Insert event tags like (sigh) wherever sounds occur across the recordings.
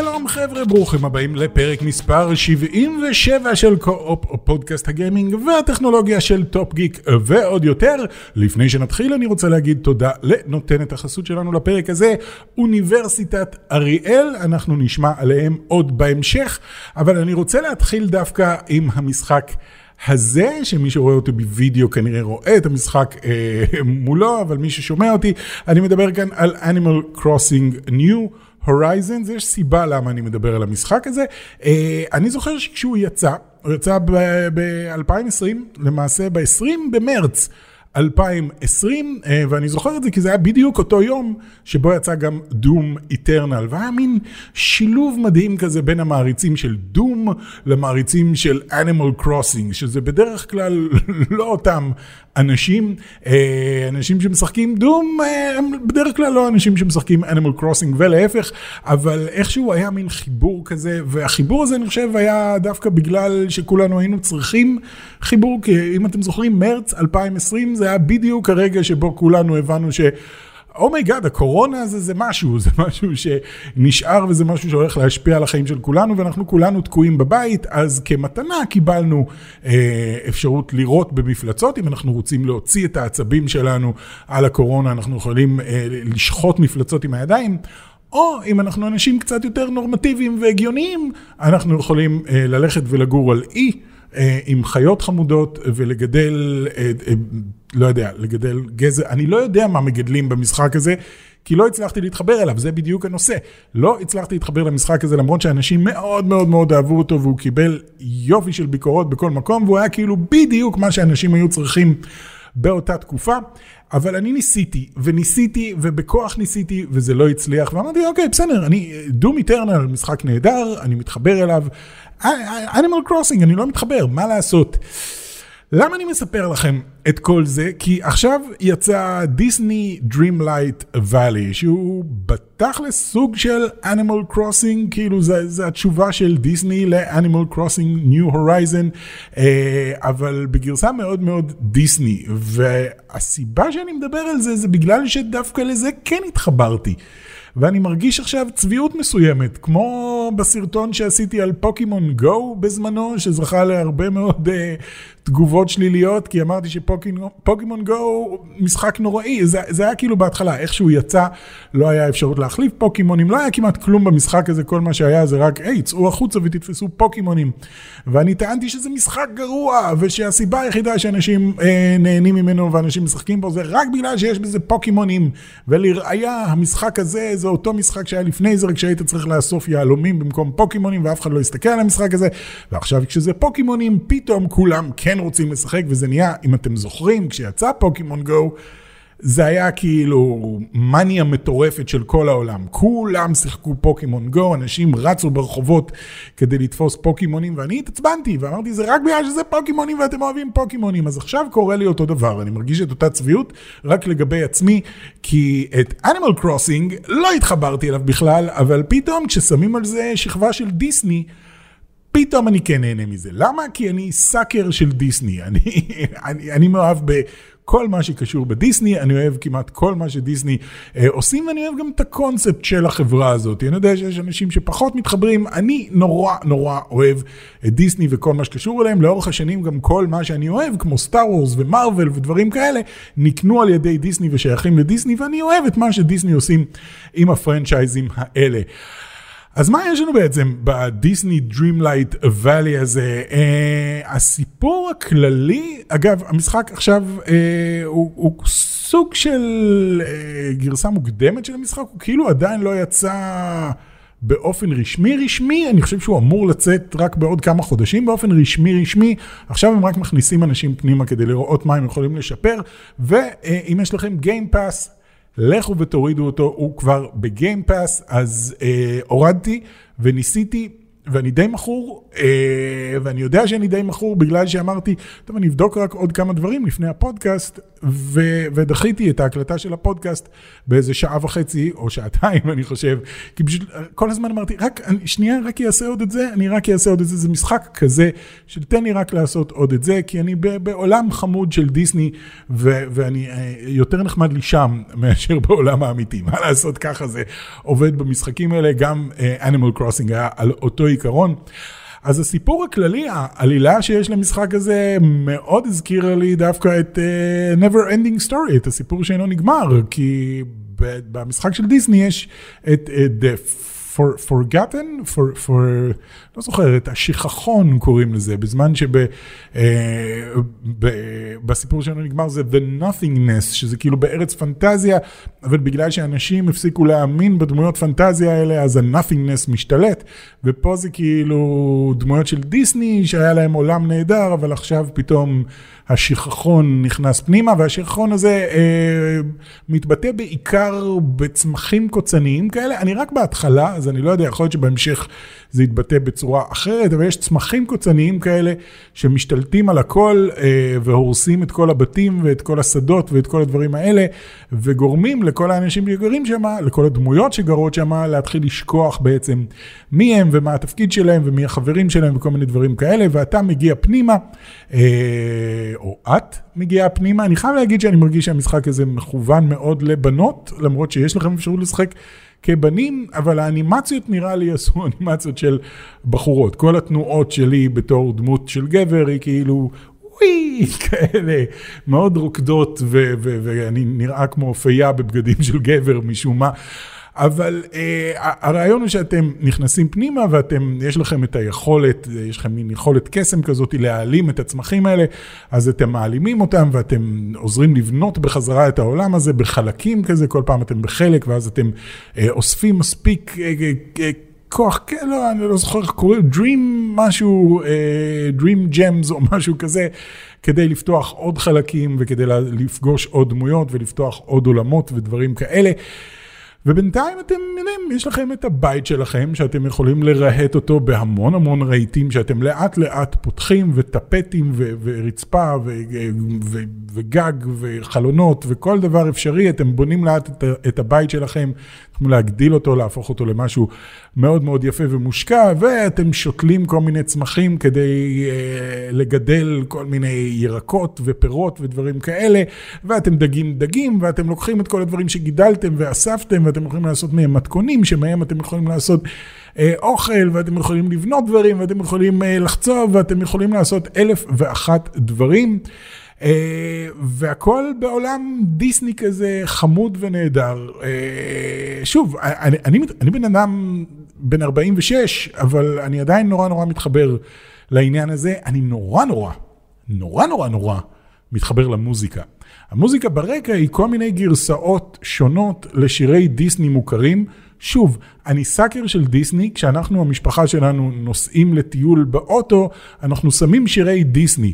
שלום חבר'ה, ברוכים הבאים לפרק מספר 77 של Co-Op, פודקאסט הגיימינג והטכנולוגיה של Top Geek ועוד יותר. לפני שנתחיל אני רוצה להגיד תודה לנותנת החסות שלנו לפרק הזה, אוניברסיטת אריאל, אנחנו נשמע עליהם עוד בהמשך, אבל אני רוצה להתחיל דווקא עם המשחק. הזה, שמי שרואה אותי בווידאו כנראה רואה את המשחק אה, מולו, אבל מי ששומע אותי, אני מדבר כאן על Animal Crossing New. הורייזנס, יש סיבה למה אני מדבר על המשחק הזה. אה, אני זוכר שכשהוא יצא, הוא יצא ב-2020, למעשה ב-20 במרץ. 2020, אה, ואני זוכר את זה כי זה היה בדיוק אותו יום שבו יצא גם Doom Eternal, והיה מין שילוב מדהים כזה בין המעריצים של Doom למעריצים של Animal Crossing, שזה בדרך כלל (laughs) לא אותם אנשים, אה, אנשים שמשחקים Doom אה, הם בדרך כלל לא אנשים שמשחקים Animal Crossing ולהפך, אבל איכשהו היה מין חיבור כזה, והחיבור הזה אני חושב היה דווקא בגלל שכולנו היינו צריכים חיבור, כי אם אתם זוכרים, מרץ 2020 זה היה בדיוק הרגע שבו כולנו הבנו ש... oh my god, הקורונה הזה זה משהו, זה משהו שנשאר וזה משהו שהולך להשפיע על החיים של כולנו ואנחנו כולנו תקועים בבית, אז כמתנה קיבלנו אה, אפשרות לירות במפלצות, אם אנחנו רוצים להוציא את העצבים שלנו על הקורונה, אנחנו יכולים אה, לשחוט מפלצות עם הידיים. או אם אנחנו אנשים קצת יותר נורמטיביים והגיוניים, אנחנו יכולים אה, ללכת ולגור על אי. אה, עם חיות חמודות ולגדל, אה, אה, לא יודע, לגדל גזר, אני לא יודע מה מגדלים במשחק הזה, כי לא הצלחתי להתחבר אליו, זה בדיוק הנושא. לא הצלחתי להתחבר למשחק הזה, למרות שאנשים מאוד מאוד מאוד אהבו אותו, והוא קיבל יופי של ביקורות בכל מקום, והוא היה כאילו בדיוק מה שאנשים היו צריכים באותה תקופה. אבל אני ניסיתי, וניסיתי, ובכוח ניסיתי, וזה לא הצליח, ואמרתי, אוקיי, בסדר, אני, דום איטרנל, משחק נהדר, אני מתחבר אליו, אנימל קרוסינג, אני לא מתחבר, מה לעשות? למה אני מספר לכם את כל זה? כי עכשיו יצא דיסני Dreamlight Valley, שהוא בתכלס סוג של Animal Crossing, כאילו זה, זה התשובה של דיסני ל-Animal Crossing New Horizon, אה, אבל בגרסה מאוד מאוד דיסני, והסיבה שאני מדבר על זה, זה בגלל שדווקא לזה כן התחברתי. ואני מרגיש עכשיו צביעות מסוימת, כמו בסרטון שעשיתי על פוקימון גו בזמנו, שזכה להרבה מאוד uh, תגובות שליליות, כי אמרתי שפוקימון גו משחק נוראי, זה, זה היה כאילו בהתחלה, איך שהוא יצא, לא היה אפשרות להחליף פוקימונים, לא היה כמעט כלום במשחק הזה, כל מה שהיה זה רק, היי, צאו החוצה ותתפסו פוקימונים. ואני טענתי שזה משחק גרוע, ושהסיבה היחידה שאנשים אה, נהנים ממנו ואנשים משחקים בו זה רק בגלל שיש בזה פוקימונים. ולראיה, המשחק הזה זה אותו משחק שהיה לפני זה, רק שהיית צריך לאסוף יהלומים במקום פוקימונים, ואף אחד לא יסתכל על המשחק הזה. ועכשיו כשזה פוקימונים, פתאום כולם כן רוצים לשחק, וזה נהיה, אם אתם זוכרים, כשיצא פוקימון גו, זה היה כאילו מניה מטורפת של כל העולם. כולם שיחקו פוקימון גו, אנשים רצו ברחובות כדי לתפוס פוקימונים, ואני התעצבנתי ואמרתי, זה רק בגלל שזה פוקימונים ואתם אוהבים פוקימונים. אז עכשיו קורה לי אותו דבר, אני מרגיש את אותה צביעות רק לגבי עצמי, כי את Animal Crossing לא התחברתי אליו בכלל, אבל פתאום כששמים על זה שכבה של דיסני, פתאום אני כן נהנה מזה. למה? כי אני sucker של דיסני. (laughs) אני, אני, אני מאוהב בכל מה שקשור בדיסני, אני אוהב כמעט כל מה שדיסני אה, עושים, ואני אוהב גם את הקונספט של החברה הזאת. אני יודע שיש אנשים שפחות מתחברים, אני נורא נורא אוהב את דיסני וכל מה שקשור אליהם. לאורך השנים גם כל מה שאני אוהב, כמו Star Wars ו Marvel ודברים כאלה, נקנו על ידי דיסני ושייכים לדיסני, ואני אוהב את מה שדיסני עושים עם הפרנצ'ייזים האלה. אז מה יש לנו בעצם בדיסני Dreamlight Valley הזה? Uh, הסיפור הכללי, אגב, המשחק עכשיו uh, הוא, הוא סוג של uh, גרסה מוקדמת של המשחק, הוא כאילו עדיין לא יצא באופן רשמי. רשמי, אני חושב שהוא אמור לצאת רק בעוד כמה חודשים באופן רשמי רשמי, עכשיו הם רק מכניסים אנשים פנימה כדי לראות מה הם יכולים לשפר, ואם יש לכם Game Pass, לכו ותורידו אותו, הוא כבר בגיימפאס, אז אה, הורדתי וניסיתי. ואני די מכור, אה, ואני יודע שאני די מכור בגלל שאמרתי, טוב, אני אבדוק רק עוד כמה דברים לפני הפודקאסט, ו- ודחיתי את ההקלטה של הפודקאסט באיזה שעה וחצי, או שעתיים, (laughs) אני חושב, כי פשוט כל הזמן אמרתי, רק, אני, שנייה, רק אעשה עוד את זה, אני רק אעשה עוד את זה, זה משחק כזה, של תן לי רק לעשות עוד את זה, כי אני בעולם חמוד של דיסני, ו- ואני אה, יותר נחמד לי שם (laughs) מאשר בעולם האמיתי. מה לעשות, ככה זה עובד במשחקים האלה, גם אה, Animal Crossing היה על אותו עיקרון. אז הסיפור הכללי, העלילה שיש למשחק הזה מאוד הזכירה לי דווקא את uh, Never Ending Story, את הסיפור שאינו נגמר, כי במשחק של דיסני יש את uh, The for, forgotten, for, for, לא זוכר, את השכחון קוראים לזה, בזמן שבסיפור אה, שלנו נגמר זה the nothingness, שזה כאילו בארץ פנטזיה, אבל בגלל שאנשים הפסיקו להאמין בדמויות פנטזיה האלה, אז ה-nothingness משתלט, ופה זה כאילו דמויות של דיסני, שהיה להם עולם נהדר, אבל עכשיו פתאום... השכחון נכנס פנימה, והשכחון הזה אה, מתבטא בעיקר בצמחים קוצניים כאלה. אני רק בהתחלה, אז אני לא יודע, יכול להיות שבהמשך זה יתבטא בצורה אחרת, אבל יש צמחים קוצניים כאלה שמשתלטים על הכל אה, והורסים את כל הבתים ואת כל השדות ואת כל הדברים האלה, וגורמים לכל האנשים שגרים שם, לכל הדמויות שגרות שם, להתחיל לשכוח בעצם מי הם ומה התפקיד שלהם ומי החברים שלהם וכל מיני דברים כאלה, ואתה מגיע פנימה, אה, או את מגיעה פנימה. אני חייב להגיד שאני מרגיש שהמשחק הזה מכוון מאוד לבנות, למרות שיש לכם אפשרות לשחק. כבנים, אבל האנימציות נראה לי עשו (laughs) אנימציות של בחורות. כל התנועות שלי בתור דמות של גבר היא כאילו (laughs) כאלה, מאוד רוקדות, ואני נראה כמו פייה בבגדים של גבר משום מה. אבל אה, הרעיון הוא שאתם נכנסים פנימה ואתם, יש לכם את היכולת, יש לכם מין יכולת קסם כזאת להעלים את הצמחים האלה, אז אתם מעלימים אותם ואתם עוזרים לבנות בחזרה את העולם הזה בחלקים כזה, כל פעם אתם בחלק ואז אתם אה, אוספים מספיק אה, אה, אה, כוח, כן, לא, אני לא זוכר איך קוראים, Dream משהו, אה, Dream Gems או משהו כזה, כדי לפתוח עוד חלקים וכדי לפגוש עוד דמויות ולפתוח עוד עולמות ודברים כאלה. ובינתיים אתם יודעים, יש לכם את הבית שלכם, שאתם יכולים לרהט אותו בהמון המון רהיטים, שאתם לאט לאט פותחים, וטפטים, ו- ורצפה, ו- ו- וגג, וחלונות, וכל דבר אפשרי, אתם בונים לאט את, את הבית שלכם, יכולים להגדיל אותו, להפוך אותו למשהו מאוד מאוד יפה ומושקע, ואתם שותלים כל מיני צמחים כדי uh, לגדל כל מיני ירקות ופירות ודברים כאלה, ואתם דגים דגים, ואתם לוקחים את כל הדברים שגידלתם ואספתם, ואתם יכולים לעשות מהם מתכונים, שמהם אתם יכולים לעשות אה, אוכל, ואתם יכולים לבנות דברים, ואתם יכולים אה, לחצוב, ואתם יכולים לעשות אלף ואחת דברים. אה, והכל בעולם דיסני כזה חמוד ונהדר. אה, שוב, אני, אני, אני בן אדם בן 46, אבל אני עדיין נורא נורא מתחבר לעניין הזה. אני נורא נורא, נורא נורא נורא מתחבר למוזיקה. המוזיקה ברקע היא כל מיני גרסאות שונות לשירי דיסני מוכרים. שוב, אני סאקר של דיסני, כשאנחנו, המשפחה שלנו, נוסעים לטיול באוטו, אנחנו שמים שירי דיסני.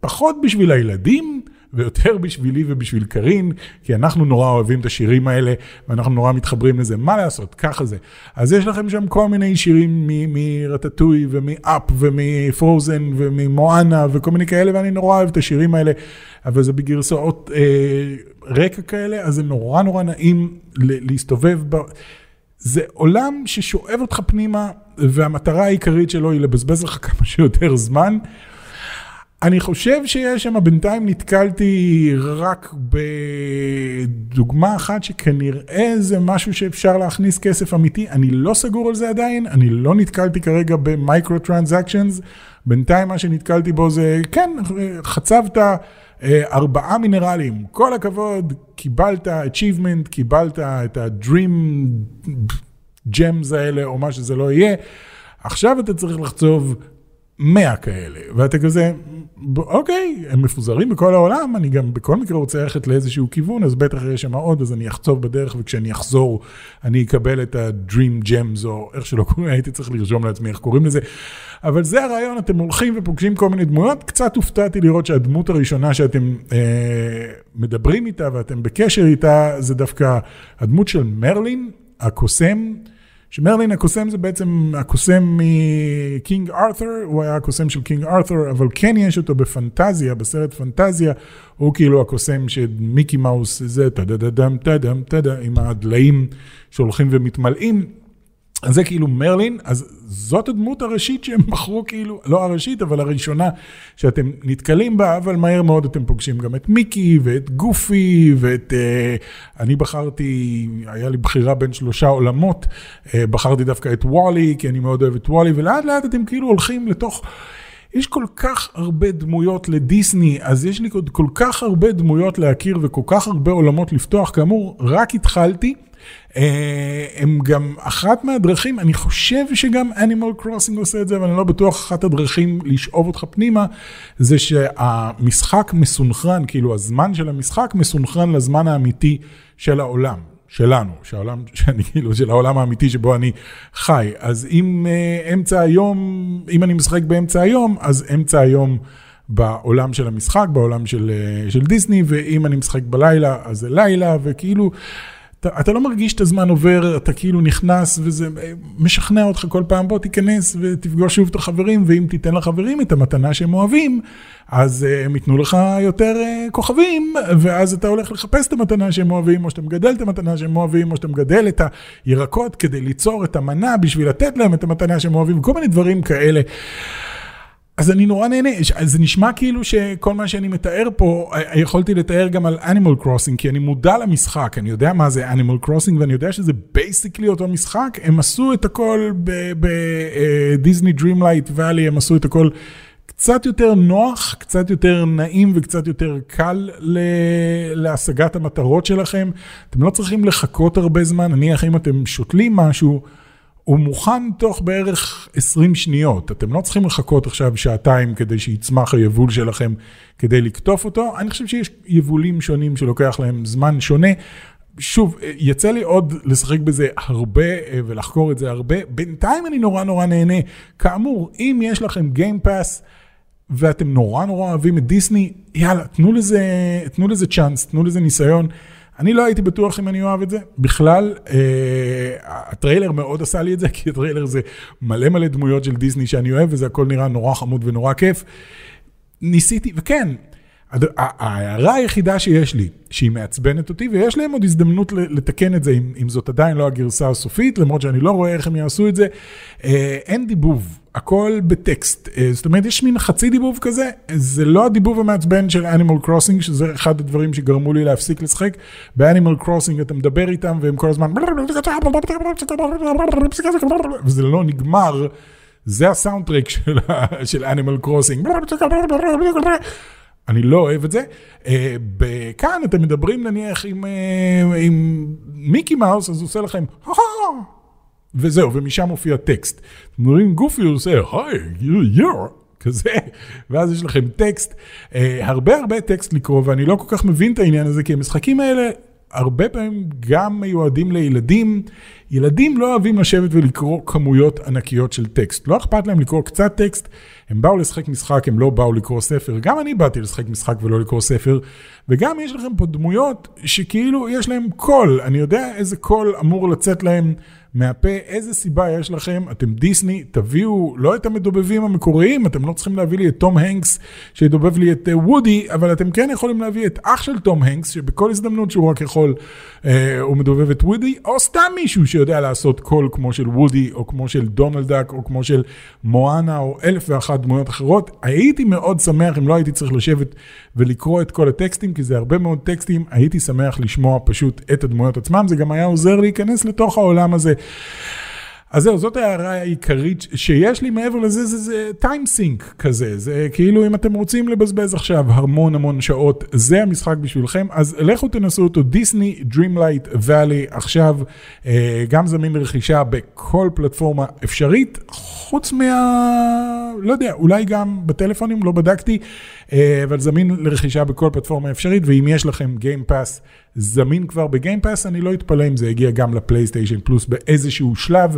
פחות בשביל הילדים, ויותר בשבילי ובשביל קארין, כי אנחנו נורא אוהבים את השירים האלה, ואנחנו נורא מתחברים לזה. מה לעשות, ככה זה. אז יש לכם שם כל מיני שירים מרטטוי ומאפ ומפרוזן וממואנה וכל מיני כאלה, ואני נורא אוהב את השירים האלה, אבל זה בגרסאות אה, רקע כאלה, אז זה נורא נורא נעים להסתובב ב... זה עולם ששואב אותך פנימה, והמטרה העיקרית שלו היא לבזבז לך כמה שיותר זמן. אני חושב שיש שם, בינתיים נתקלתי רק בדוגמה אחת שכנראה זה משהו שאפשר להכניס כסף אמיתי, אני לא סגור על זה עדיין, אני לא נתקלתי כרגע במייקרו טרנזקשנס, בינתיים מה שנתקלתי בו זה, כן, חצבת אה, ארבעה מינרלים, כל הכבוד, קיבלת achievement, קיבלת את ה-dream gems האלה או מה שזה לא יהיה, עכשיו אתה צריך לחצוב 100 כאלה, ואתה כזה, אוקיי, הם מפוזרים בכל העולם, אני גם בכל מקרה רוצה ללכת לאיזשהו כיוון, אז בטח יש שם עוד, אז אני אחצוב בדרך, וכשאני אחזור, אני אקבל את ה-Dream Gems, או איך שלא קוראים, הייתי צריך לרשום לעצמי איך קוראים לזה. אבל זה הרעיון, אתם הולכים ופוגשים כל מיני דמויות, קצת הופתעתי לראות שהדמות הראשונה שאתם אה, מדברים איתה ואתם בקשר איתה, זה דווקא הדמות של מרלין, הקוסם. שמרלין הקוסם זה בעצם הקוסם מ King Arthur, הוא היה הקוסם של King Arthur, אבל כן יש אותו בפנטזיה, בסרט פנטזיה, הוא כאילו הקוסם של מיקי מאוס, זה טה-דה-דה-דם, טה-דם, טה-דה, עם הדליים שהולכים ומתמלאים. אז זה כאילו מרלין, אז זאת הדמות הראשית שהם בחרו כאילו, לא הראשית, אבל הראשונה שאתם נתקלים בה, אבל מהר מאוד אתם פוגשים גם את מיקי ואת גופי ואת... Uh, אני בחרתי, היה לי בחירה בין שלושה עולמות, uh, בחרתי דווקא את וואלי, כי אני מאוד אוהב את וואלי, ולאט לאט אתם כאילו הולכים לתוך... יש כל כך הרבה דמויות לדיסני, אז יש לי עוד כל כך הרבה דמויות להכיר וכל כך הרבה עולמות לפתוח. כאמור, רק התחלתי. אה, הם גם אחת מהדרכים, אני חושב שגם Animal Crossing עושה את זה, אבל אני לא בטוח, אחת הדרכים לשאוב אותך פנימה, זה שהמשחק מסונכרן, כאילו הזמן של המשחק מסונכרן לזמן האמיתי של העולם. שלנו, שהעולם, (laughs) שאני כאילו, של העולם האמיתי שבו אני חי. אז אם uh, אמצע היום, אם אני משחק באמצע היום, אז אמצע היום בעולם של המשחק, בעולם של, uh, של דיסני, ואם אני משחק בלילה, אז זה לילה, וכאילו, אתה, אתה לא מרגיש את הזמן עובר, אתה כאילו נכנס וזה משכנע אותך כל פעם, בוא תיכנס ותפגוש שוב את החברים, ואם תיתן לחברים את המתנה שהם אוהבים, אז uh, הם ייתנו לך יותר uh, כוכבים, ואז אתה הולך לחפש את המתנה שהם אוהבים, או שאתה מגדל את המתנה שהם אוהבים, או שאתה מגדל את הירקות כדי ליצור את המנה בשביל לתת להם את המתנה שהם אוהבים, כל מיני דברים כאלה. אז אני נורא נהנה, זה נשמע כאילו שכל מה שאני מתאר פה, אה, יכולתי לתאר גם על Animal Crossing, כי אני מודע למשחק, אני יודע מה זה Animal Crossing, ואני יודע שזה basically אותו משחק, הם עשו את הכל בדיסני Dreamlight Valley, הם עשו את הכל קצת יותר נוח, קצת יותר נעים וקצת יותר קל להשגת המטרות שלכם. אתם לא צריכים לחכות הרבה זמן, נניח אם אתם שותלים משהו, הוא מוכן תוך בערך 20 שניות. אתם לא צריכים לחכות עכשיו שעתיים כדי שיצמח היבול שלכם כדי לקטוף אותו. אני חושב שיש יבולים שונים שלוקח להם זמן שונה. שוב, יצא לי עוד לשחק בזה הרבה ולחקור את זה הרבה. בינתיים אני נורא נורא נהנה. כאמור, אם יש לכם גיימפאס ואתם נורא נורא אוהבים את דיסני, יאללה, תנו לזה, תנו לזה צ'אנס, תנו לזה ניסיון. אני לא הייתי בטוח אם אני אוהב את זה. בכלל, אה, הטריילר מאוד עשה לי את זה, (laughs) כי הטריילר זה מלא מלא דמויות של דיסני שאני אוהב, וזה הכל נראה נורא חמוד ונורא כיף. ניסיתי, וכן, ההערה היחידה שיש לי, שהיא מעצבנת אותי, ויש להם עוד הזדמנות לתקן את זה, אם, אם זאת עדיין לא הגרסה הסופית, למרות שאני לא רואה איך הם יעשו את זה, אה, אין דיבוב, הכל בטקסט. אה, זאת אומרת, יש מין חצי דיבוב כזה, זה לא הדיבוב המעצבן של Animal Crossing, שזה אחד הדברים שגרמו לי להפסיק לשחק. ב-Animal Crossing אתה מדבר איתם, והם כל הזמן... וזה לא נגמר, זה הסאונד טרק של, של Animal Crossing. אני לא אוהב את זה. אה, כאן אתם מדברים נניח עם, אה, עם מיקי מאוס, אז הוא עושה לכם, וזהו, ומשם מופיע טקסט. אתם מדברים גופי, הוא עושה, היי, you're, כזה, ואז יש לכם טקסט, אה, הרבה הרבה טקסט לקרוא, ואני לא כל כך מבין את העניין הזה, כי המשחקים האלה הרבה פעמים גם מיועדים לילדים. ילדים לא אוהבים לשבת ולקרוא כמויות ענקיות של טקסט. לא אכפת להם לקרוא קצת טקסט, הם באו לשחק משחק, הם לא באו לקרוא ספר. גם אני באתי לשחק משחק ולא לקרוא ספר. וגם יש לכם פה דמויות שכאילו יש להם קול. אני יודע איזה קול אמור לצאת להם מהפה, איזה סיבה יש לכם, אתם דיסני, תביאו לא את המדובבים המקוריים, אתם לא צריכים להביא לי את טום הנקס שידובב לי את וודי, אה, אבל אתם כן יכולים להביא את אח של טום הנקס, שבכל הזדמנות שהוא רק יכול, אה, הוא מדובב את וודי, או סתם מישהו שיודע לעשות קול כמו של וודי, או כמו של דונלד דאק, או כמו של מואנה, או אלף ואחת דמויות אחרות. הייתי מאוד שמח אם לא הייתי צריך לשבת ולקרוא את כל הטקסטים, כי זה הרבה מאוד טקסטים, הייתי שמח לשמוע פשוט את הדמויות עצמם, זה גם היה עוזר להיכנס לתוך העולם הזה. אז זהו, זאת ההערה העיקרית שיש לי מעבר לזה, זה, זה time sync כזה, זה כאילו אם אתם רוצים לבזבז עכשיו המון המון שעות, זה המשחק בשבילכם, אז לכו תנסו אותו, דיסני Dreamlight Valley. עכשיו, אה, גם זמין לרכישה בכל פלטפורמה אפשרית, חוץ מה... לא יודע, אולי גם בטלפונים, לא בדקתי, אבל זמין לרכישה בכל פלטפורמה אפשרית, ואם יש לכם Game Pass זמין כבר בגיים פאס, אני לא אתפלא אם זה יגיע גם לפלייסטיישן פלוס באיזשהו שלב.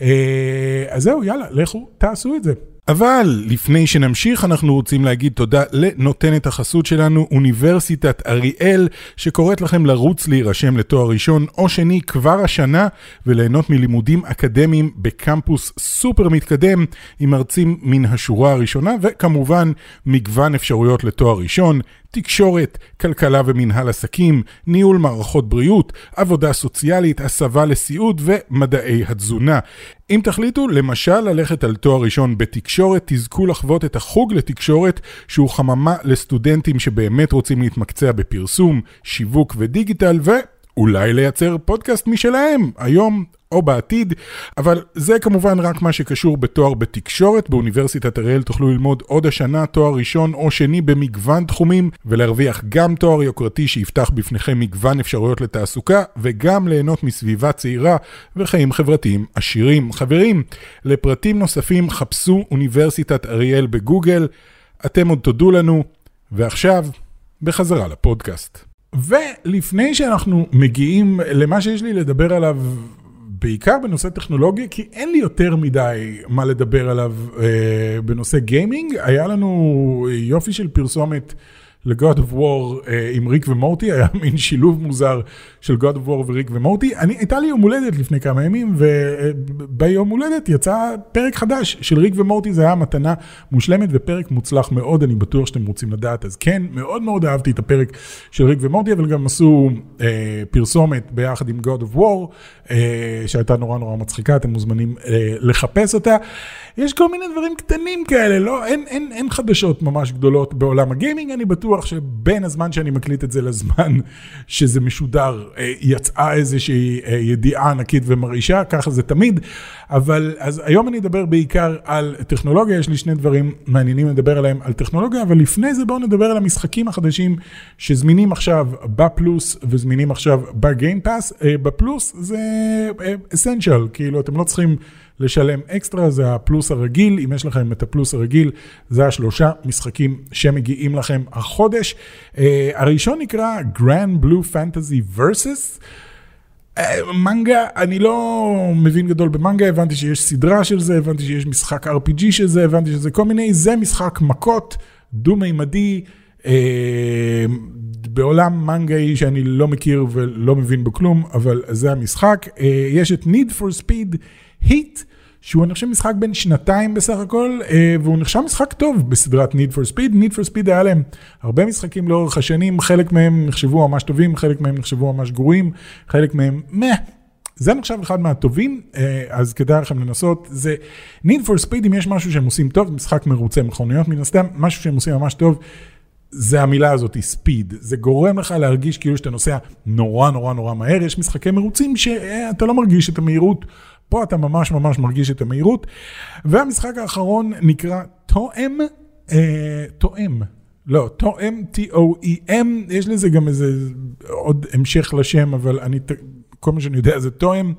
אה, אז זהו, יאללה, לכו, תעשו את זה. אבל לפני שנמשיך, אנחנו רוצים להגיד תודה לנותנת החסות שלנו, אוניברסיטת אריאל, שקוראת לכם לרוץ להירשם לתואר ראשון או שני כבר השנה, וליהנות מלימודים אקדמיים בקמפוס סופר מתקדם, עם מרצים מן השורה הראשונה, וכמובן מגוון אפשרויות לתואר ראשון. תקשורת, כלכלה ומנהל עסקים, ניהול מערכות בריאות, עבודה סוציאלית, הסבה לסיעוד ומדעי התזונה. אם תחליטו למשל ללכת על תואר ראשון בתקשורת, תזכו לחוות את החוג לתקשורת, שהוא חממה לסטודנטים שבאמת רוצים להתמקצע בפרסום, שיווק ודיגיטל, ואולי לייצר פודקאסט משלהם. היום או בעתיד, אבל זה כמובן רק מה שקשור בתואר בתקשורת. באוניברסיטת אריאל תוכלו ללמוד עוד השנה תואר ראשון או שני במגוון תחומים, ולהרוויח גם תואר יוקרתי שיפתח בפניכם מגוון אפשרויות לתעסוקה, וגם ליהנות מסביבה צעירה וחיים חברתיים עשירים. חברים, לפרטים נוספים חפשו אוניברסיטת אריאל בגוגל, אתם עוד תודו לנו, ועכשיו, בחזרה לפודקאסט. ולפני שאנחנו מגיעים למה שיש לי לדבר עליו בעיקר בנושא טכנולוגיה, כי אין לי יותר מדי מה לדבר עליו אה, בנושא גיימינג. היה לנו יופי של פרסומת. Of War אה, עם ריק ומורטי, היה (laughs) מין שילוב מוזר של God of War וריק ומורטי. אני, הייתה לי יום הולדת לפני כמה ימים, וביום הולדת יצא פרק חדש של ריק ומורטי, זה היה מתנה מושלמת ופרק מוצלח מאוד, אני בטוח שאתם רוצים לדעת. אז כן, מאוד מאוד אהבתי את הפרק של ריק ומורטי, אבל גם עשו אה, פרסומת ביחד עם of War, אה, שהייתה נורא נורא מצחיקה, אתם מוזמנים אה, לחפש אותה. יש כל מיני דברים קטנים כאלה, לא, אין, אין, אין חדשות ממש גדולות בעולם הגיימינג, אני בטוח שבין הזמן שאני מקליט את זה לזמן (laughs) שזה משודר, אה, יצאה איזושהי אה, ידיעה ענקית ומרעישה, ככה זה תמיד, אבל אז היום אני אדבר בעיקר על טכנולוגיה, יש לי שני דברים מעניינים לדבר עליהם על טכנולוגיה, אבל לפני זה בואו נדבר על המשחקים החדשים שזמינים עכשיו בפלוס וזמינים עכשיו בגיימפאס. אה, בפלוס זה אסנצ'ל, כאילו אתם לא צריכים... לשלם אקסטרה, זה הפלוס הרגיל, אם יש לכם את הפלוס הרגיל, זה השלושה משחקים שמגיעים לכם החודש. Uh, הראשון נקרא Grand Blue Fantasy Versus. Uh, מנגה, אני לא מבין גדול במנגה, הבנתי שיש סדרה של זה, הבנתי שיש משחק RPG של זה, הבנתי שזה כל מיני, זה משחק מכות, דו-מימדי, uh, בעולם מנגאי שאני לא מכיר ולא מבין בכלום, אבל זה המשחק. Uh, יש את Need for Speed Heat. שהוא אני חושב משחק בין שנתיים בסך הכל, אה, והוא נחשב משחק טוב בסדרת Need for Speed. Need for Speed היה להם הרבה משחקים לאורך השנים, חלק מהם נחשבו ממש טובים, חלק מהם נחשבו ממש גרועים, חלק מהם מה. זה נחשב אחד מהטובים, אה, אז כדאי לכם לנסות. זה Need for Speed, אם יש משהו שהם עושים טוב, משחק מרוצה מכוניות מן הסתם, משהו שהם עושים ממש טוב. זה המילה הזאת, ספיד. זה גורם לך להרגיש כאילו שאתה נוסע נורא נורא נורא מהר. יש משחקי מרוצים שאתה לא מרגיש את המהירות פה אתה ממש ממש מרגיש את המהירות. והמשחק האחרון נקרא תואם, אה, תואם. לא, תואם, T-O-E-M, יש לזה גם איזה עוד המשך לשם, אבל אני, כל מה שאני יודע זה תואם.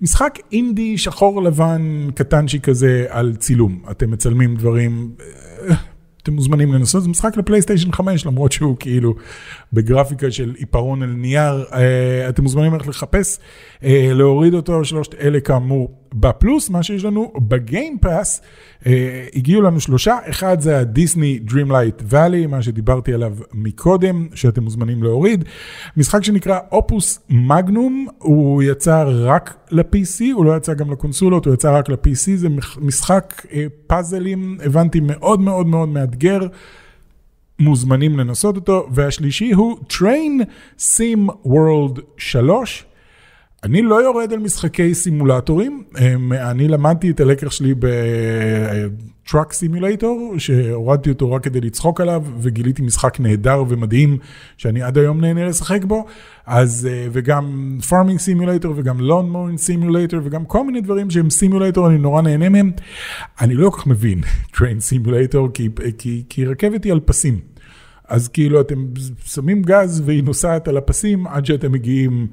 משחק אינדי שחור לבן קטנצ'י כזה על צילום. אתם מצלמים דברים, אה, אתם מוזמנים לנסות, זה משחק לפלייסטיישן 5, למרות שהוא כאילו בגרפיקה של עיפרון על נייר, אה, אתם מוזמנים ללכת לחפש, אה, להוריד אותו, שלושת אלה כאמור בפלוס, מה שיש לנו בגיימפאס, אה, הגיעו לנו שלושה, אחד זה הדיסני Dreamlight Valley, מה שדיברתי עליו מקודם, שאתם מוזמנים להוריד. משחק שנקרא אופוס מגנום, הוא יצא רק ל-PC, הוא לא יצא גם לקונסולות, הוא יצא רק ל-PC, זה משחק פאזלים, הבנתי, מאוד מאוד מאוד מאתגר. מוזמנים לנסות אותו, והשלישי הוא Train Sim World 3. אני לא יורד על משחקי סימולטורים, אני למדתי את הלקח שלי בטראק סימולטור, שהורדתי אותו רק כדי לצחוק עליו, וגיליתי משחק נהדר ומדהים, שאני עד היום נהנה לשחק בו, אז, וגם Farming Simulator, וגם Lawn Mowing Simulator, וגם כל מיני דברים שהם סימולטור, אני נורא נהנה מהם. אני לא כל כך מבין (laughs) Train Simulator, כי, כי, כי רכבת היא על פסים. אז כאילו אתם שמים גז והיא נוסעת על הפסים עד שאתם מגיעים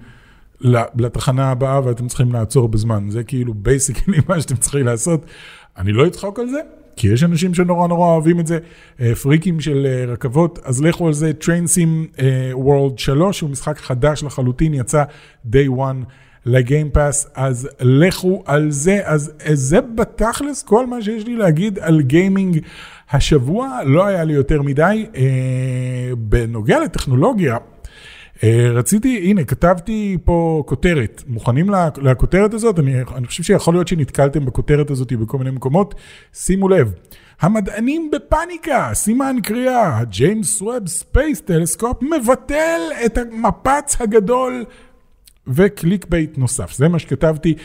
לתחנה הבאה ואתם צריכים לעצור בזמן. זה כאילו basically (laughs) מה שאתם צריכים לעשות. אני לא אצחוק על זה, כי יש אנשים שנורא נורא אוהבים את זה, אה, פריקים של אה, רכבות, אז לכו על זה, אה, World 3, שהוא משחק חדש לחלוטין, יצא day one לגיימפאס, אז לכו על זה. אז זה בתכלס כל מה שיש לי להגיד על גיימינג השבוע, לא היה לי יותר מדי. אה, בנוגע לטכנולוגיה, אה, רציתי, הנה, כתבתי פה כותרת. מוכנים לכותרת הזאת? אני, אני חושב שיכול להיות שנתקלתם בכותרת הזאת בכל מיני מקומות. שימו לב, המדענים בפאניקה, סימן קריאה, ה James Webb Space Telescope מבטל את המפץ הגדול ו clickbait נוסף. זה מה שכתבתי.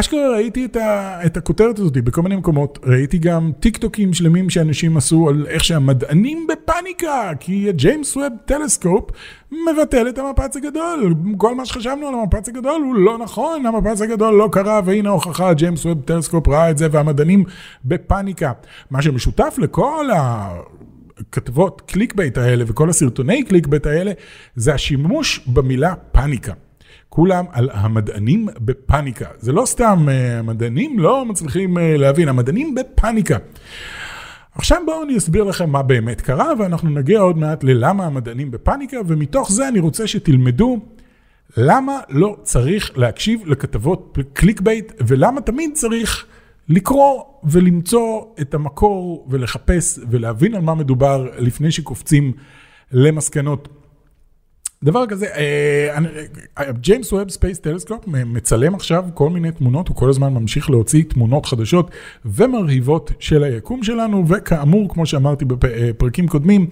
אשכרה ראיתי את, ה, את הכותרת הזאת בכל מיני מקומות, ראיתי גם טיק טוקים שלמים שאנשים עשו על איך שהמדענים בפאניקה, כי הג'יימס ווב טלסקופ מבטל את המפץ הגדול. כל מה שחשבנו על המפץ הגדול הוא לא נכון, המפץ הגדול לא קרה, והנה ההוכחה, ג'יימס ווב טלסקופ ראה את זה, והמדענים בפאניקה. מה שמשותף לכל ה... כתבות clickbait האלה וכל הסרטוני clickbait האלה, זה השימוש במילה פאניקה. כולם על המדענים בפאניקה. זה לא סתם, אה, המדענים לא מצליחים אה, להבין, המדענים בפאניקה. עכשיו בואו אני אסביר לכם מה באמת קרה, ואנחנו נגיע עוד מעט ללמה המדענים בפאניקה, ומתוך זה אני רוצה שתלמדו למה לא צריך להקשיב לכתבות clickbait, ולמה תמיד צריך לקרוא ולמצוא את המקור ולחפש ולהבין על מה מדובר לפני שקופצים למסקנות. דבר כזה, James Webb Space Telescope מצלם עכשיו כל מיני תמונות, הוא כל הזמן ממשיך להוציא תמונות חדשות ומרהיבות של היקום שלנו, וכאמור, כמו שאמרתי בפרקים קודמים,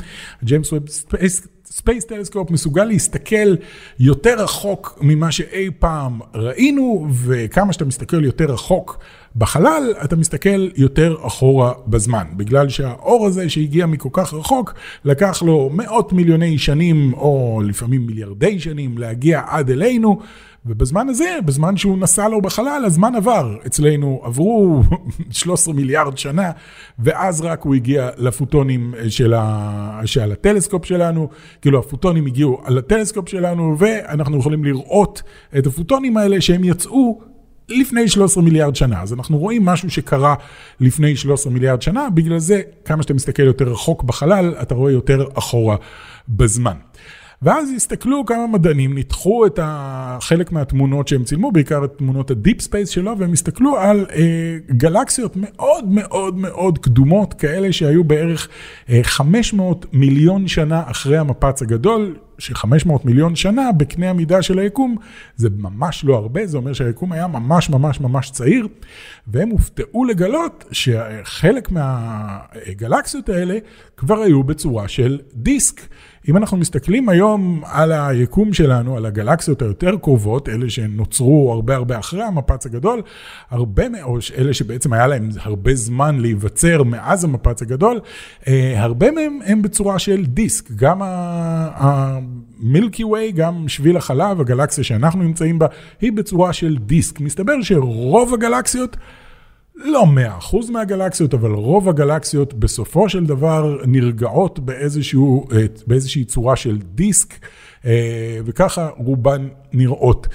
James Webb Space Space Telescope מסוגל להסתכל יותר רחוק ממה שאי פעם ראינו, וכמה שאתה מסתכל יותר רחוק בחלל, אתה מסתכל יותר אחורה בזמן. בגלל שהאור הזה שהגיע מכל כך רחוק, לקח לו מאות מיליוני שנים, או לפעמים מיליארדי שנים, להגיע עד אלינו. ובזמן הזה, בזמן שהוא נסע לו בחלל, הזמן עבר. אצלנו עברו (laughs) 13 מיליארד שנה, ואז רק הוא הגיע לפוטונים של, ה... של הטלסקופ שלנו. כאילו הפוטונים הגיעו על הטלסקופ שלנו, ואנחנו יכולים לראות את הפוטונים האלה שהם יצאו לפני 13 מיליארד שנה. אז אנחנו רואים משהו שקרה לפני 13 מיליארד שנה, בגלל זה כמה שאתה מסתכל יותר רחוק בחלל, אתה רואה יותר אחורה בזמן. ואז הסתכלו כמה מדענים, ניתחו את חלק מהתמונות שהם צילמו, בעיקר את תמונות ה deep space שלו, והם הסתכלו על אה, גלקסיות מאוד מאוד מאוד קדומות, כאלה שהיו בערך אה, 500 מיליון שנה אחרי המפץ הגדול, ש-500 מיליון שנה בקנה המידה של היקום, זה ממש לא הרבה, זה אומר שהיקום היה ממש ממש ממש צעיר, והם הופתעו לגלות שחלק מהגלקסיות האלה כבר היו בצורה של דיסק. אם אנחנו מסתכלים היום על היקום שלנו, על הגלקסיות היותר קרובות, אלה שנוצרו הרבה הרבה אחרי המפץ הגדול, הרבה מאוד, אלה שבעצם היה להם הרבה זמן להיווצר מאז המפץ הגדול, אה, הרבה מהם הם בצורה של דיסק. גם המילקי ווי, גם שביל החלב, הגלקסיה שאנחנו נמצאים בה, היא בצורה של דיסק. מסתבר שרוב הגלקסיות... לא מאה אחוז מהגלקסיות, אבל רוב הגלקסיות בסופו של דבר נרגעות באיזשהו, באיזושהי צורה של דיסק, אה, וככה רובן נראות.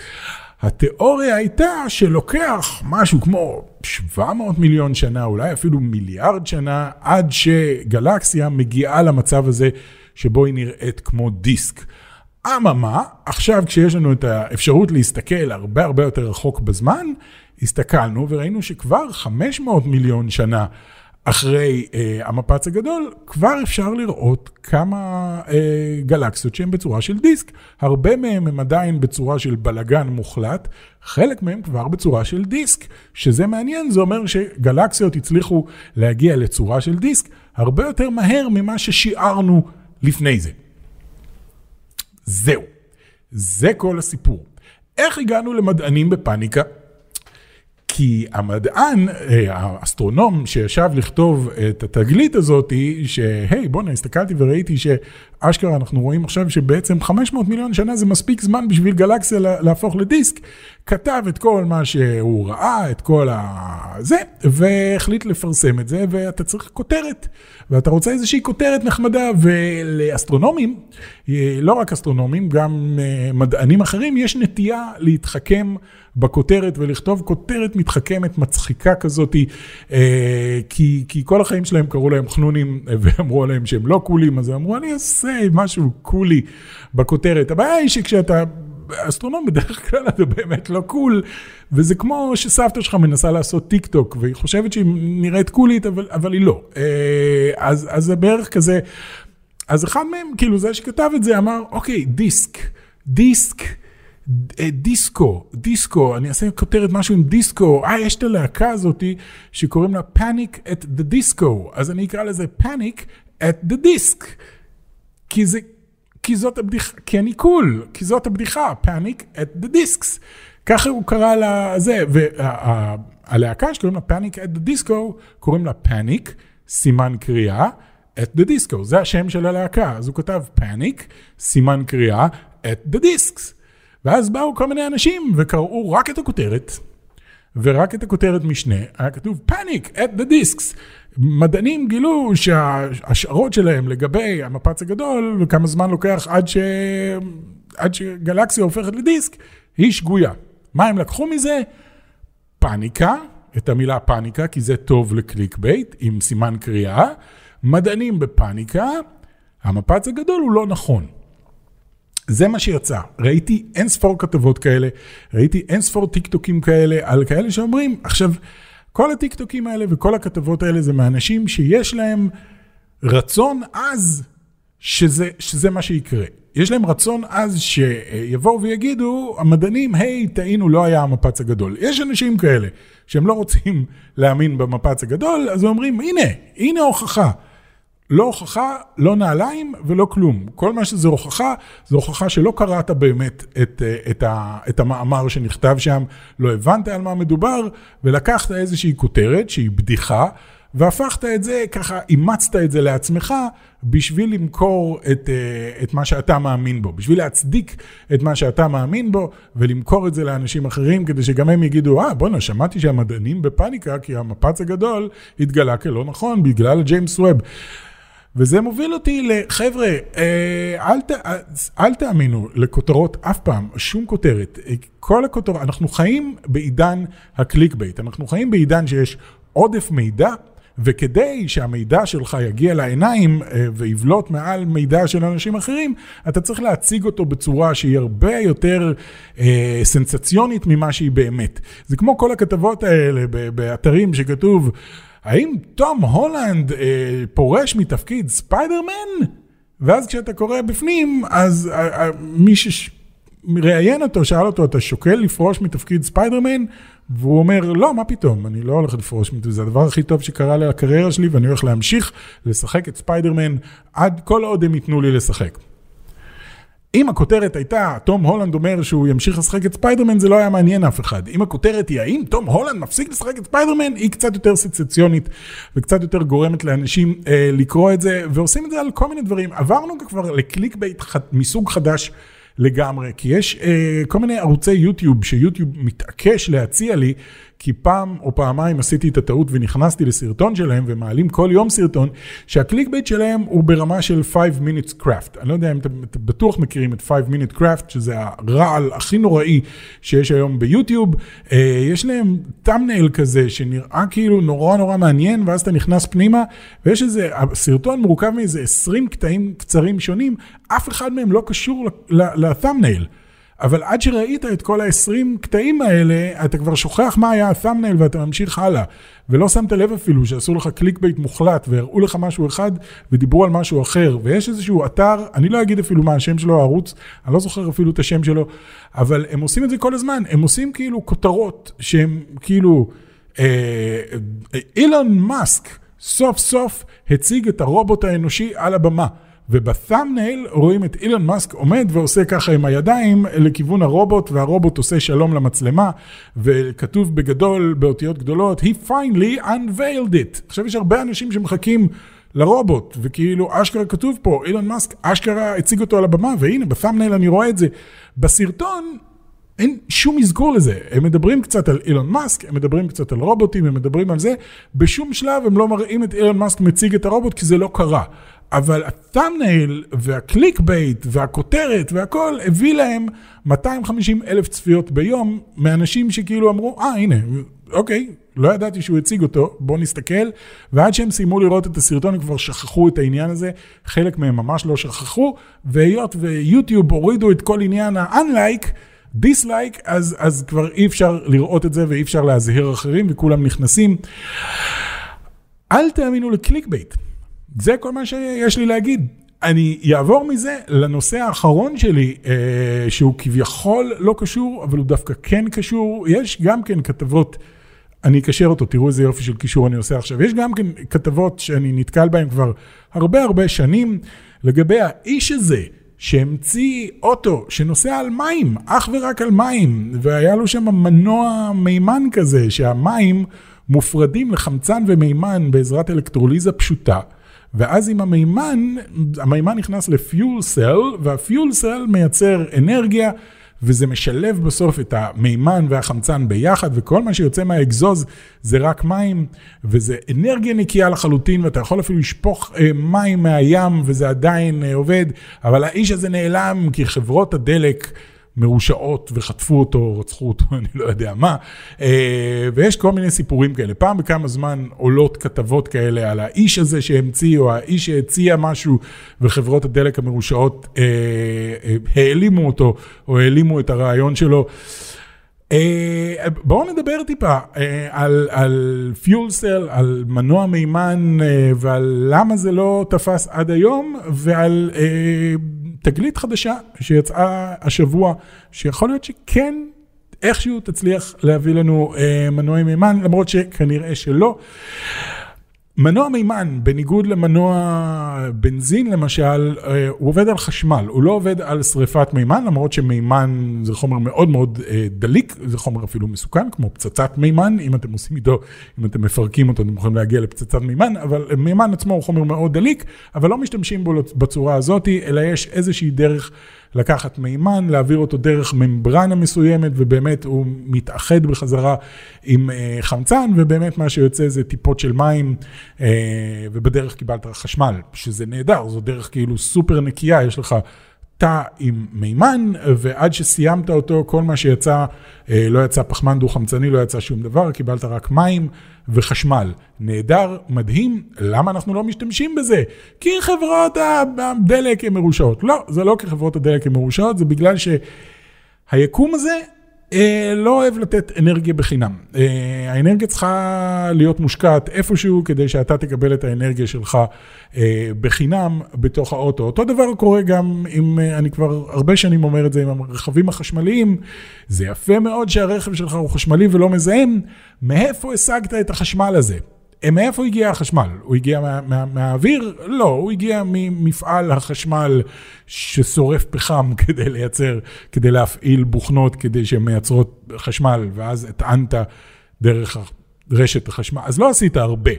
התיאוריה הייתה שלוקח משהו כמו 700 מיליון שנה, אולי אפילו מיליארד שנה, עד שגלקסיה מגיעה למצב הזה שבו היא נראית כמו דיסק. אממה, עכשיו כשיש לנו את האפשרות להסתכל הרבה הרבה יותר רחוק בזמן, הסתכלנו וראינו שכבר 500 מיליון שנה אחרי אה, המפץ הגדול, כבר אפשר לראות כמה אה, גלקסיות שהן בצורה של דיסק. הרבה מהם הם עדיין בצורה של בלגן מוחלט, חלק מהם כבר בצורה של דיסק. שזה מעניין, זה אומר שגלקסיות הצליחו להגיע לצורה של דיסק הרבה יותר מהר ממה ששיערנו לפני זה. זהו, זה כל הסיפור. איך הגענו למדענים בפאניקה? כי המדען, אה, האסטרונום שישב לכתוב את התגלית הזאת, שהי, בואנה, הסתכלתי וראיתי שאשכרה אנחנו רואים עכשיו שבעצם 500 מיליון שנה זה מספיק זמן בשביל גלקסיה להפוך לדיסק, כתב את כל מה שהוא ראה, את כל זה, והחליט לפרסם את זה, ואתה צריך כותרת, ואתה רוצה איזושהי כותרת נחמדה, ולאסטרונומים, לא רק אסטרונומים, גם אה, מדענים אחרים, יש נטייה להתחכם בכותרת ולכתוב כותרת מתחכמת, מצחיקה כזאת, אה, כי, כי כל החיים שלהם קראו להם חנונים ואמרו עליהם שהם לא קולים, אז הם אמרו, אני אעשה משהו קולי בכותרת. הבעיה היא שכשאתה אסטרונום בדרך כלל אתה באמת לא קול, וזה כמו שסבתא שלך מנסה לעשות טיק טוק, והיא חושבת שהיא נראית קולית, אבל, אבל היא לא. אה, אז, אז זה בערך כזה, אז אחד מהם, כאילו זה שכתב את זה, אמר, אוקיי, דיסק, דיסק. אה, דיסקו, דיסקו, אני אעשה כותרת משהו עם דיסקו, אה, יש את הלהקה הזאתי שקוראים לה Panic at the Disco, אז אני אקרא לזה Panic at the Disc, כי זה, כי זאת הבדיחה, כי אני cool, כי זאת הבדיחה, Panic at the Discs. ככה הוא קרא לזה, והלהקה שקוראים לה Panic at the Disco, קוראים לה Panic, סימן קריאה, at the Disco, זה השם של הלהקה, אז הוא כתב Panic, סימן קריאה, at the Discs. ואז באו כל מיני אנשים וקראו רק את הכותרת, ורק את הכותרת משנה, היה כתוב Panic at the Discs. מדענים גילו שההשערות שלהם לגבי המפץ הגדול, וכמה זמן לוקח עד, ש... עד שגלקסיה הופכת לדיסק, היא שגויה. מה הם לקחו מזה? פאניקה, את המילה פאניקה, כי זה טוב ל clickbait, עם סימן קריאה. מדענים בפאניקה, המפץ הגדול הוא לא נכון. זה מה שיצא. ראיתי אין ספור כתבות כאלה, ראיתי אין ספור טיקטוקים כאלה, על כאלה שאומרים, עכשיו, כל הטיקטוקים האלה וכל הכתבות האלה זה מאנשים שיש להם רצון עז שזה, שזה מה שיקרה. יש להם רצון עז שיבואו ויגידו, המדענים, היי, טעינו, לא היה המפץ הגדול. יש אנשים כאלה שהם לא רוצים להאמין במפץ הגדול, אז אומרים, הנה, הנה הוכחה. לא הוכחה, לא נעליים ולא כלום. כל מה שזה הוכחה, זה הוכחה שלא קראת באמת את, את, ה, את המאמר שנכתב שם, לא הבנת על מה מדובר, ולקחת איזושהי כותרת שהיא בדיחה, והפכת את זה, ככה אימצת את זה לעצמך, בשביל למכור את, את מה שאתה מאמין בו, בשביל להצדיק את מה שאתה מאמין בו, ולמכור את זה לאנשים אחרים, כדי שגם הם יגידו, אה, בואנה, שמעתי שהמדענים בפאניקה, כי המפץ הגדול התגלה כלא נכון, בגלל ג'יימס ווב. וזה מוביל אותי לחבר'ה, אה, אל, ת, אל תאמינו לכותרות אף פעם, שום כותרת. כל הכותרות, אנחנו חיים בעידן ה clickbait, אנחנו חיים בעידן שיש עודף מידע, וכדי שהמידע שלך יגיע לעיניים אה, ויבלוט מעל מידע של אנשים אחרים, אתה צריך להציג אותו בצורה שהיא הרבה יותר אה, סנסציונית ממה שהיא באמת. זה כמו כל הכתבות האלה באתרים שכתוב, האם תום הולנד אה, פורש מתפקיד ספיידרמן? ואז כשאתה קורא בפנים, אז אה, אה, מי שראיין אותו, שאל אותו, אתה שוקל לפרוש מתפקיד ספיידרמן? והוא אומר, לא, מה פתאום, אני לא הולך לפרוש מתפקיד, זה הדבר הכי טוב שקרה לקריירה שלי, ואני הולך להמשיך לשחק את ספיידרמן עד כל עוד הם ייתנו לי לשחק. אם הכותרת הייתה, תום הולנד אומר שהוא ימשיך לשחק את ספיידרמן, זה לא היה מעניין אף אחד. אם הכותרת היא, האם תום הולנד מפסיק לשחק את ספיידרמן, היא קצת יותר סנסציונית וקצת יותר גורמת לאנשים אה, לקרוא את זה, ועושים את זה על כל מיני דברים. עברנו כבר ל clickbait מסוג חדש. לגמרי, כי יש אה, כל מיני ערוצי יוטיוב שיוטיוב מתעקש להציע לי, כי פעם או פעמיים עשיתי את הטעות ונכנסתי לסרטון שלהם ומעלים כל יום סרטון, שה clickbait שלהם הוא ברמה של 5 Minutes Craft. אני לא יודע אם אתם, אתם בטוח מכירים את 5 Minute Craft, שזה הרעל הכי נוראי שיש היום ביוטיוב. אה, יש להם thumbnail כזה שנראה כאילו נורא נורא מעניין, ואז אתה נכנס פנימה, ויש איזה, הסרטון מורכב מאיזה 20 קטעים קצרים שונים, אף אחד מהם לא קשור ל-thumbnail. אבל עד שראית את כל ה-20 קטעים האלה, אתה כבר שוכח מה היה ה-thumbnail ואתה ממשיך הלאה. ולא שמת לב אפילו שעשו לך clickbait מוחלט והראו לך משהו אחד ודיברו על משהו אחר. ויש איזשהו אתר, אני לא אגיד אפילו מה השם שלו, הערוץ, אני לא זוכר אפילו את השם שלו, אבל הם עושים את זה כל הזמן, הם עושים כאילו כותרות שהם כאילו, אה, אה, אילון מאסק סוף סוף הציג את הרובוט האנושי על הבמה. ובת'אמנייל רואים את אילון מאסק עומד ועושה ככה עם הידיים לכיוון הרובוט, והרובוט עושה שלום למצלמה, וכתוב בגדול, באותיות גדולות, he finally unveiled it. עכשיו יש הרבה אנשים שמחכים לרובוט, וכאילו אשכרה כתוב פה, אילון מאסק אשכרה הציג אותו על הבמה, והנה בת'אמנייל אני רואה את זה. בסרטון אין שום אזכור לזה. הם מדברים קצת על אילון מאסק, הם מדברים קצת על רובוטים, הם מדברים על זה. בשום שלב הם לא מראים את אילון מאסק מציג את הרובוט, כי זה לא קרה. אבל ה thumbnail וה clickbait והכותרת והכל הביא להם 250 אלף צפיות ביום מאנשים שכאילו אמרו, אה הנה, אוקיי, לא ידעתי שהוא הציג אותו, בואו נסתכל. ועד שהם סיימו לראות את הסרטון, הם כבר שכחו את העניין הזה, חלק מהם ממש לא שכחו, והיות ויוטיוב הורידו את כל עניין ה-unlike, dislike, אז, אז כבר אי אפשר לראות את זה ואי אפשר להזהיר אחרים וכולם נכנסים. אל תאמינו ל clickbait. זה כל מה שיש לי להגיד. אני אעבור מזה לנושא האחרון שלי, אה, שהוא כביכול לא קשור, אבל הוא דווקא כן קשור. יש גם כן כתבות, אני אקשר אותו, תראו איזה יופי של קישור אני עושה עכשיו. יש גם כן כתבות שאני נתקל בהן כבר הרבה הרבה שנים, לגבי האיש הזה. שהמציא אוטו שנוסע על מים, אך ורק על מים, והיה לו שם מנוע מימן כזה, שהמים מופרדים לחמצן ומימן בעזרת אלקטרוליזה פשוטה. ואז עם המימן, המימן נכנס לפיול סל, והפיול סל מייצר אנרגיה, וזה משלב בסוף את המימן והחמצן ביחד, וכל מה שיוצא מהאגזוז זה רק מים, וזה אנרגיה נקייה לחלוטין, ואתה יכול אפילו לשפוך אה, מים מהים, וזה עדיין אה, עובד, אבל האיש הזה נעלם כי חברות הדלק... מרושעות וחטפו אותו, רצחו אותו, (laughs) אני לא יודע מה. אה, ויש כל מיני סיפורים כאלה. פעם בכמה זמן עולות כתבות כאלה על האיש הזה שהמציא, או האיש שהציע משהו, וחברות הדלק המרושעות אה, אה, העלימו אותו, או העלימו את הרעיון שלו. בואו נדבר טיפה על, על פיול סל, על מנוע מימן ועל למה זה לא תפס עד היום ועל תגלית חדשה שיצאה השבוע, שיכול להיות שכן איכשהו תצליח להביא לנו אה, מנועי מימן, למרות שכנראה שלא. מנוע מימן, בניגוד למנוע בנזין למשל, אה, הוא עובד על חשמל, הוא לא עובד על שריפת מימן, למרות שמימן זה חומר מאוד מאוד אה, דליק, זה חומר אפילו מסוכן, כמו פצצת מימן, אם אתם עושים איתו, אם אתם מפרקים אותו, אתם יכולים להגיע לפצצת מימן, אבל מימן עצמו הוא חומר מאוד דליק, אבל לא משתמשים בו בצורה הזאת, אלא יש איזושהי דרך. לקחת מימן, להעביר אותו דרך ממברנה מסוימת, ובאמת הוא מתאחד בחזרה עם אה, חמצן, ובאמת מה שיוצא זה טיפות של מים, אה, ובדרך קיבלת חשמל, שזה נהדר, זו דרך כאילו סופר נקייה, יש לך... תא עם מימן, ועד שסיימת אותו, כל מה שיצא, אה, לא יצא פחמן דו-חמצני, לא יצא שום דבר, קיבלת רק מים וחשמל. נהדר, מדהים, למה אנחנו לא משתמשים בזה? כי חברות הדלק הן מרושעות. לא, זה לא כי חברות הדלק הן מרושעות, זה בגלל שהיקום הזה אה, לא אוהב לתת אנרגיה בחינם. אה, האנרגיה צריכה להיות מושקעת איפשהו כדי שאתה תקבל את האנרגיה שלך אה, בחינם בתוך האוטו. אותו דבר קורה גם עם, אני כבר הרבה שנים אומר את זה, עם הרכבים החשמליים. זה יפה מאוד שהרכב שלך הוא חשמלי ולא מזהם. מאיפה השגת את החשמל הזה? מאיפה הגיע החשמל? הוא הגיע מה, מה, מהאוויר? לא, הוא הגיע ממפעל החשמל ששורף פחם (laughs) כדי לייצר, כדי להפעיל בוכנות כדי שהן מייצרות חשמל, ואז הטענת דרך רשת החשמל. אז לא עשית הרבה.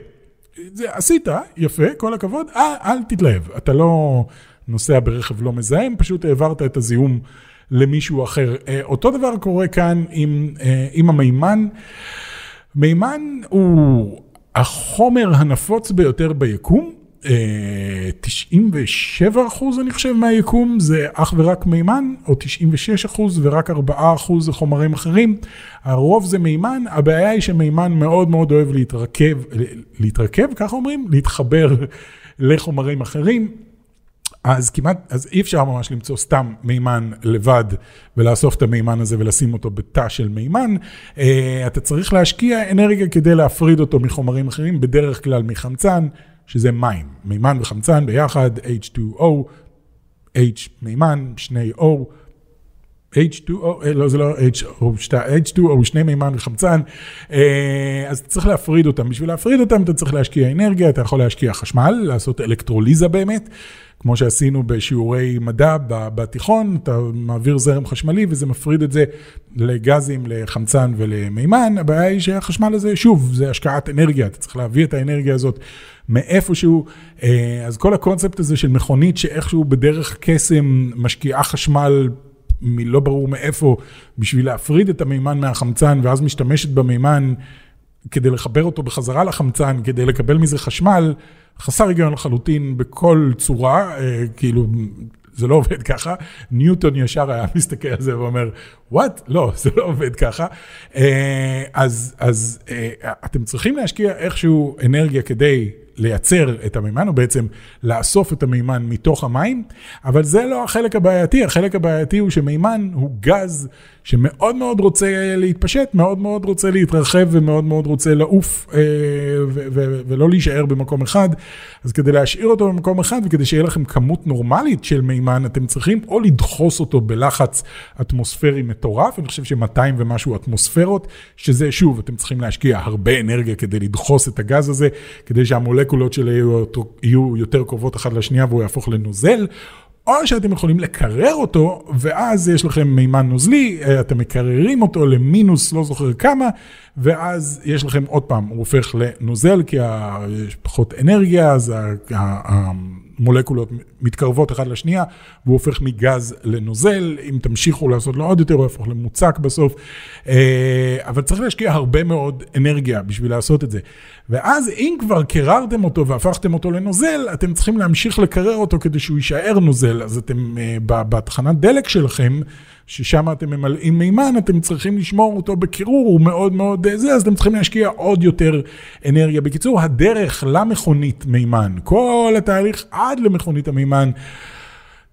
זה עשית, יפה, כל הכבוד, אה, אל תתלהב. אתה לא נוסע ברכב לא מזהם, פשוט העברת את הזיהום למישהו אחר. אה, אותו דבר קורה כאן עם, אה, עם המימן. מימן הוא... החומר הנפוץ ביותר ביקום, 97 אה, אחוז אני חושב מהיקום זה אך ורק מימן, או 96 אחוז ורק 4 אחוז זה חומרים אחרים. הרוב זה מימן, הבעיה היא שמימן מאוד מאוד אוהב להתרכב, להתרכב, ככה אומרים? להתחבר לחומרים אחרים. אז כמעט, אז אי אפשר ממש למצוא סתם מימן לבד ולאסוף את המימן הזה ולשים אותו בתא של מימן. אה, אתה צריך להשקיע אנרגיה כדי להפריד אותו מחומרים אחרים, בדרך כלל מחמצן, שזה מים. מימן וחמצן ביחד, H2O, H מימן, שני O. H2O, אה, לא זה לא H2O, H2O, שני מימן וחמצן, אה, אז צריך להפריד אותם. בשביל להפריד אותם אתה צריך להשקיע אנרגיה, אתה יכול להשקיע חשמל, לעשות אלקטרוליזה באמת. כמו שעשינו בשיעורי מדע בתיכון, אתה מעביר זרם חשמלי וזה מפריד את זה לגזים, לחמצן ולמימן. הבעיה היא שהחשמל הזה, שוב, זה השקעת אנרגיה, אתה צריך להביא את האנרגיה הזאת מאיפשהו. אה, אז כל הקונספט הזה של מכונית שאיכשהו בדרך קסם משקיעה חשמל מלא ברור מאיפה, בשביל להפריד את המימן מהחמצן ואז משתמשת במימן כדי לחבר אותו בחזרה לחמצן, כדי לקבל מזה חשמל. חסר היגיון לחלוטין בכל צורה, אה, כאילו זה לא עובד ככה. ניוטון ישר היה (laughs) מסתכל על זה ואומר, וואט? לא, זה לא עובד ככה. אה, אז, אז אה, אתם צריכים להשקיע איכשהו אנרגיה כדי לייצר את המימן, או בעצם לאסוף את המימן מתוך המים, אבל זה לא החלק הבעייתי, החלק הבעייתי הוא שמימן הוא גז שמאוד מאוד רוצה להתפשט, מאוד מאוד רוצה להתרחב ומאוד מאוד רוצה לעוף אה, ולא להישאר במקום אחד. אז כדי להשאיר אותו במקום אחד וכדי שיהיה לכם כמות נורמלית של מימן, אתם צריכים או לדחוס אותו בלחץ אטמוספרי מטורף, אני חושב ש-200 ומשהו אטמוספרות, שזה שוב, אתם צריכים להשקיע הרבה אנרגיה כדי לדחוס את הגז הזה, כדי שהמולקולות שלו יהיו יותר קרובות אחת לשנייה והוא יהפוך לנוזל. או שאתם יכולים לקרר אותו, ואז יש לכם מימן נוזלי, אה, אתם מקררים אותו למינוס לא זוכר כמה, ואז יש לכם עוד פעם, הוא הופך לנוזל, כי יש פחות אנרגיה, אז המולקולות מתקרבות אחת לשנייה, והוא הופך מגז לנוזל, אם תמשיכו לעשות לו עוד יותר, הוא יהפוך למוצק בסוף, אה, אבל צריך להשקיע הרבה מאוד אנרגיה בשביל לעשות את זה. ואז אם כבר קררתם אותו והפכתם אותו לנוזל, אתם צריכים להמשיך לקרר אותו כדי שהוא יישאר נוזל, אז אתם אה, בתחנת דלק שלכם, ששם אתם ממלאים מימן, אתם צריכים לשמור אותו בקירור, הוא מאוד מאוד אה, זה, אז אתם צריכים להשקיע עוד יותר אנרגיה. בקיצור, הדרך למכונית מימן, כל התהליך עד למכונית המימן,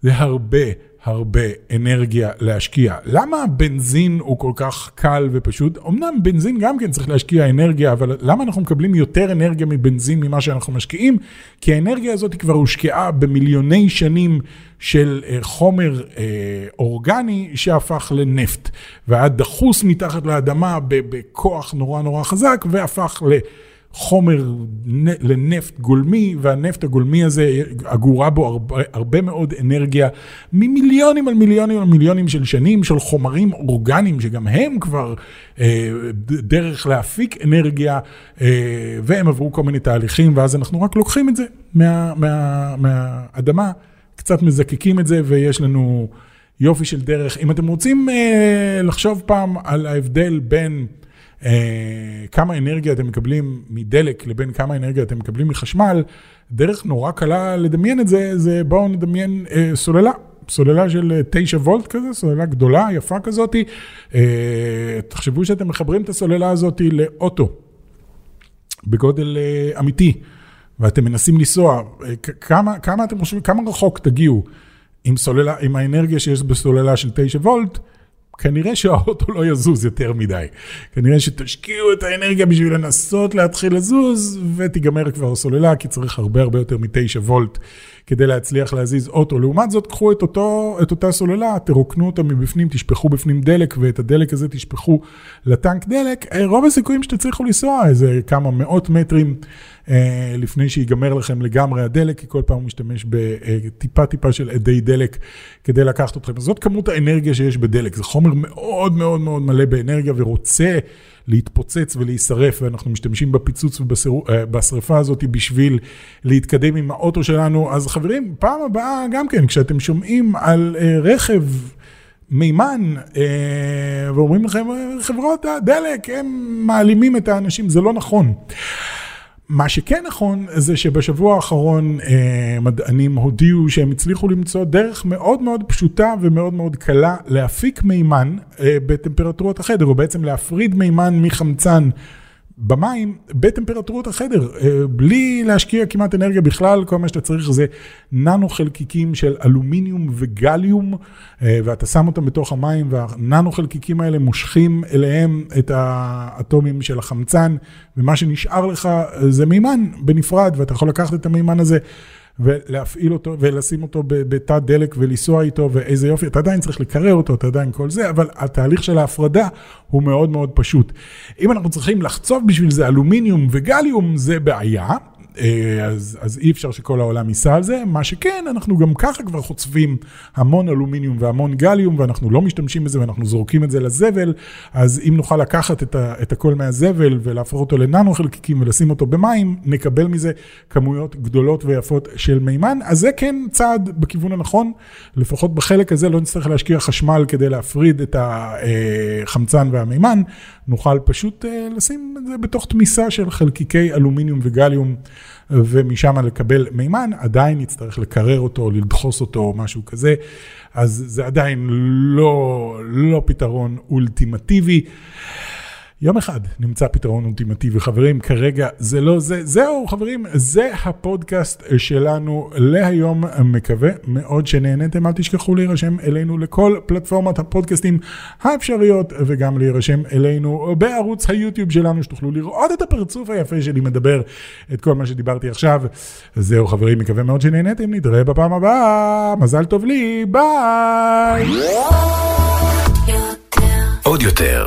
זה הרבה. הרבה אנרגיה להשקיע. למה בנזין הוא כל כך קל ופשוט? אמנם בנזין גם כן צריך להשקיע אנרגיה, אבל למה אנחנו מקבלים יותר אנרגיה מבנזין ממה שאנחנו משקיעים? כי האנרגיה הזאת כבר הושקעה במיליוני שנים של אה, חומר אה, אורגני שהפך לנפט, והיה דחוס מתחת לאדמה בכוח נורא נורא חזק, והפך ל... חומר לנפט גולמי, והנפט הגולמי הזה, אגורה בו הרבה, הרבה מאוד אנרגיה ממיליונים על מיליונים על מיליונים של שנים, של חומרים אורגניים, שגם הם כבר אה, דרך להפיק אנרגיה, אה, והם עברו כל מיני תהליכים, ואז אנחנו רק לוקחים את זה מה, מה, מהאדמה, קצת מזקקים את זה, ויש לנו יופי של דרך. אם אתם רוצים אה, לחשוב פעם על ההבדל בין... אה, כמה אנרגיה אתם מקבלים מדלק לבין כמה אנרגיה אתם מקבלים מחשמל, דרך נורא קלה לדמיין את זה, זה בואו נדמיין אה, סוללה. סוללה של 9 וולט כזה, סוללה גדולה, יפה כזאת. אה, תחשבו שאתם מחברים את הסוללה הזאת לאוטו, בגודל אה, אמיתי, ואתם מנסים לנסוע, אה, כמה, כמה אתם חושבים, כמה רחוק תגיעו עם סוללה, עם האנרגיה שיש בסוללה של 9 וולט, כנראה שהאוטו לא יזוז יותר מדי. כנראה שתשקיעו את האנרגיה בשביל לנסות להתחיל לזוז, ותיגמר כבר הסוללה, כי צריך הרבה הרבה יותר מ-9 וולט כדי להצליח להזיז אוטו. לעומת זאת, קחו את, אותו, את אותה סוללה, תרוקנו אותה מבפנים, תשפכו בפנים דלק, ואת הדלק הזה תשפכו לטנק דלק. אה, רוב הסיכויים שתצליחו לנסוע איזה כמה מאות מטרים. אה, לפני שיגמר לכם לגמרי הדלק, כי כל פעם הוא משתמש בטיפה טיפה של אדי דלק כדי לקחת אתכם. אז זאת כמות האנרגיה שיש בדלק, זה חומר מאוד מאוד מאוד מלא באנרגיה ורוצה להתפוצץ ולהישרף, ואנחנו משתמשים בפיצוץ ובשרפה אה, הזאת בשביל להתקדם עם האוטו שלנו. אז חברים, פעם הבאה גם כן, כשאתם שומעים על אה, רכב מימן, ואומרים לכם, חברות הדלק, הם מעלימים את האנשים, זה לא נכון. מה שכן נכון זה שבשבוע האחרון אה, מדענים הודיעו שהם הצליחו למצוא דרך מאוד מאוד פשוטה ומאוד מאוד קלה להפיק מימן אה, בטמפרטורת החדר, או בעצם להפריד מימן מחמצן במים בטמפרטורות החדר, אה, בלי להשקיע כמעט אנרגיה בכלל, כל מה שאתה צריך זה ננו חלקיקים של אלומיניום וגליום, אה, ואתה שם אותם בתוך המים, והננו חלקיקים האלה מושכים אליהם את האטומים של החמצן, ומה שנשאר לך אה, זה מימן בנפרד, ואתה יכול לקחת את המימן הזה. ולהפעיל אותו ולשים אותו בתא דלק ולנסוע איתו ואיזה יופי, אתה עדיין צריך לקרר אותו, אתה עדיין כל זה, אבל התהליך של ההפרדה הוא מאוד מאוד פשוט. אם אנחנו צריכים לחצוב בשביל זה אלומיניום וגליום, זה בעיה. אה, אז, אז אי אפשר שכל העולם ייסע על זה. מה שכן, אנחנו גם ככה כבר חוצבים המון אלומיניום והמון גליום, ואנחנו לא משתמשים בזה ואנחנו זורקים את זה לזבל, אז אם נוכל לקחת את, ה, את הכל מהזבל ולהפוך אותו לננו חלקיקים ולשים אותו במים, נקבל מזה כמויות גדולות ויפות של מימן. אז זה כן צעד בכיוון הנכון, לפחות בחלק הזה לא נצטרך להשקיע חשמל כדי להפריד את החמצן והמימן, נוכל פשוט אה, לשים את זה בתוך תמיסה של חלקיקי אלומיניום וגליום. ומשם לקבל מימן, עדיין נצטרך לקרר אותו, לדחוס אותו או משהו כזה, אז זה עדיין לא, לא פתרון אולטימטיבי. יום אחד נמצא פתרון אולטימטיבי, חברים, כרגע זה לא זה, זהו חברים, זה הפודקאסט שלנו להיום, מקווה מאוד שנהנתם, אל תשכחו להירשם אלינו לכל פלטפורמת הפודקאסטים האפשריות, וגם להירשם אלינו בערוץ היוטיוב שלנו, שתוכלו לראות את הפרצוף היפה שלי מדבר את כל מה שדיברתי עכשיו. זהו חברים, מקווה מאוד שנהנתם, נתראה בפעם הבאה, מזל טוב לי, ביי! עוד יותר,